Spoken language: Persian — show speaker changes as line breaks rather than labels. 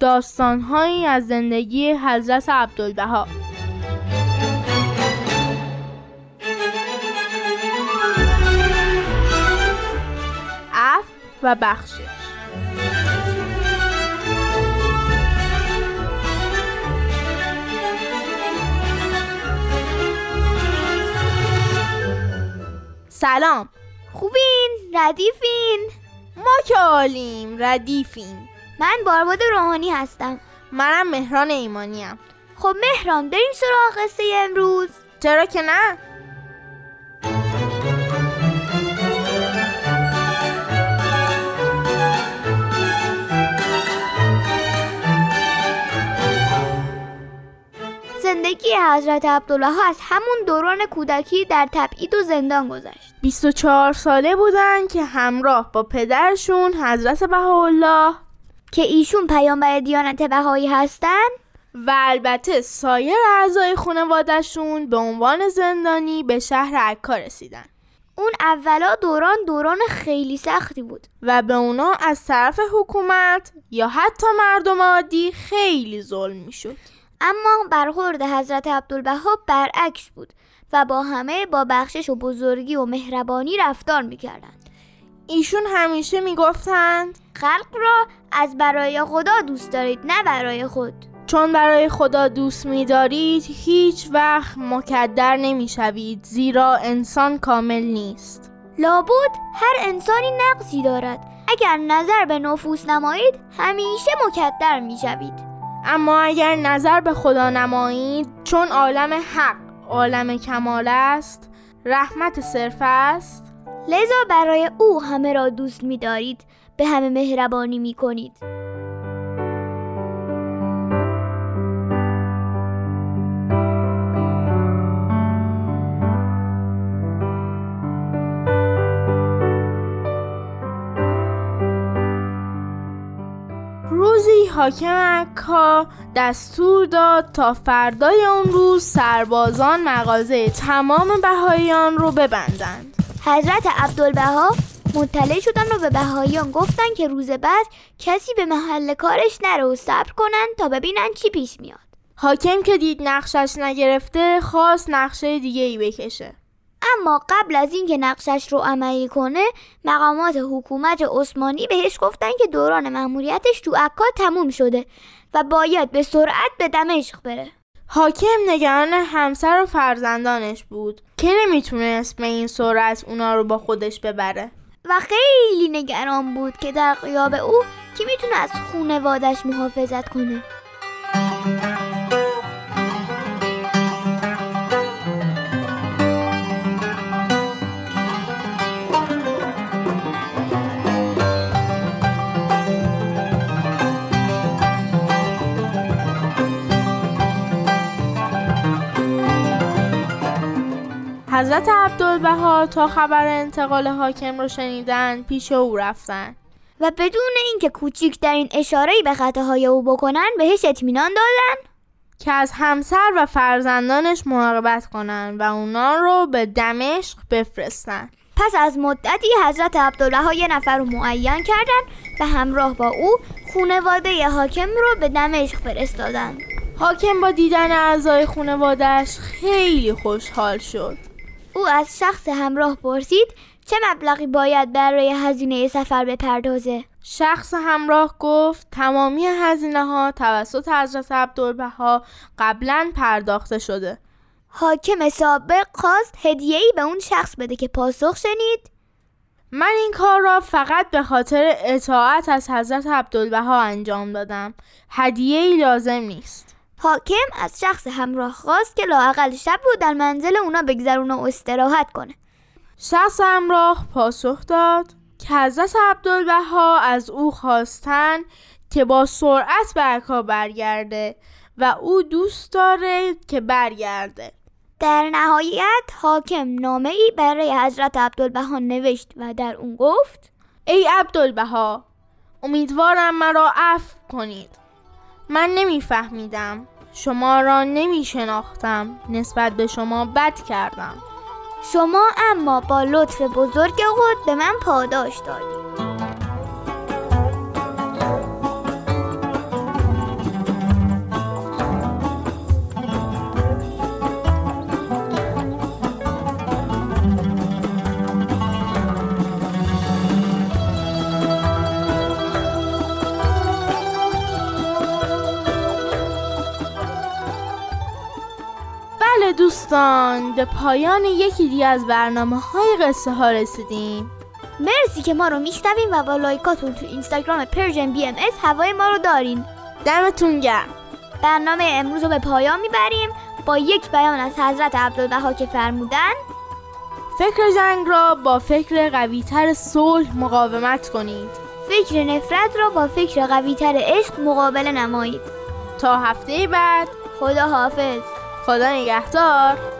داستانهایی از زندگی حضرت عبدالبها. عفو و بخشش. سلام.
خوبین؟ ردیفین؟
ما که عالیم ردیفیم.
من بارباد روحانی هستم.
منم مهران ایمانیم.
خب مهران بریم سراغ قصه امروز.
چرا که نه؟
زندگی حضرت عبدالله از همون دوران کودکی در تبعید و زندان گذشت.
24 ساله بودن که همراه با پدرشون حضرت بهاءالله
که ایشون پیامبر دیانت بهایی هستن؟
و البته سایر اعضای خانوادهشون به عنوان زندانی به شهر عکا رسیدن.
اون اولا دوران دوران خیلی سختی بود.
و به اونا از طرف حکومت یا حتی مردم عادی خیلی ظلم می‌شد.
اما برخورد حضرت عبدالبها برعکس بود و با همه با بخشش و بزرگی و مهربانی رفتار می‌کردند.
ایشون همیشه می‌گفتند
خلق را از برای خدا دوست دارید نه برای خود.
چون برای خدا دوست می‌دارید هیچ وقت مکدر نمی‌شوید زیرا انسان کامل نیست.
لابد هر انسانی نقصی دارد. اگر نظر به نفوس نمایید همیشه مکدر می‌شوید.
اما اگر نظر به خدا نمایید چون عالم حق عالم کمال است رحمت صرف است.
لذا برای او همه را دوست می‌دارید به همه مهربانی می‌کنید.
روزی حاکم عکا دستور داد تا فردای اون روز سربازان مغازه تمام بهاییان رو ببندند.
حضرت عبدالبها مطلع شدن و به بهاییان گفتن که روز بعد کسی به محل کارش نره و صبر کنن تا ببینن چی پیش میاد.
حاکم که دید نقشش نگرفته خواست نقشه دیگه ای بکشه.
اما قبل از اینکه نقشش رو عملی کنه مقامات حکومت عثمانی بهش گفتن که دوران مأموریتش تو عکا تموم شده و باید به سرعت به دمشق بره.
حاکم نگران همسر و فرزندانش بود که نمی‌تونست به این سرعت اونا رو با خودش ببره.
و خیلی نگران بود که در غیاب او کی می‌تونه از خونوادش محافظت کنه.
حضرت عبدالبها تا خبر انتقال حاکم رو شنیدن پیش او رفتن.
و بدون اینکه کوچکترین اشاره‌ای به خطاهای او بکنن بهش اطمینان دادن؟
که از همسر و فرزندانش مراقبت کنن و اونا رو به دمشق بفرستن.
پس از مدتی حضرت عبدالبها یه نفر رو معین کردن و همراه با او خونواده حاکم رو به دمشق فرستادن.
حاکم با دیدن اعضای خانوادهش خیلی خوشحال شد.
او از شخص همراه پرسید چه مبلغی باید برای هزینه سفر بپردازه.
شخص همراه گفت تمامی هزینه ها توسط حضرت عبدالبها قبلا پرداخته شده.
حاکم سابق خواست هدیه‌ای به اون شخص بده که پاسخ شنید.
من این کار را فقط به خاطر اطاعت از حضرت عبدالبها انجام دادم. هدیه لازم نیست.
حاکم از شخص همراه خواست که لااقل شب رو در منزل اونا بگذرونه و استراحت کنه.
شخص همراه پاسخ داد که حضرت عبدالبها از او خواستن که با سرعت به عکا برگرده و او دوست داره که برگرده.
در نهایت حاکم نامه ای برای حضرت عبدالبها نوشت و در اون گفت
ای عبدالبها امیدوارم مرا عفو کنید. من نمیفهمیدم. شما را نمی شناختم نسبت به شما بد کردم.
شما اما با لطف بزرگ خود به من پاداش دادید.
دوستان به پایان یکی دیگه از برنامه های قصه ها رسیدیم.
مرسی که ما رو میشنوین و با لایکاتون تو اینستاگرام Persian BMS هوای ما رو دارین.
دمتون گرم.
برنامه امروز رو به پایان می‌بریم. با یک بیان از حضرت عبدالبها که فرمودن.
فکر جنگ را با فکر قویتر صلح مقاومت کنید.
فکر نفرت را با فکر قویتر عشق مقابله نمایید.
تا هفته بعد.
خدا حافظ
خدا نگهدار.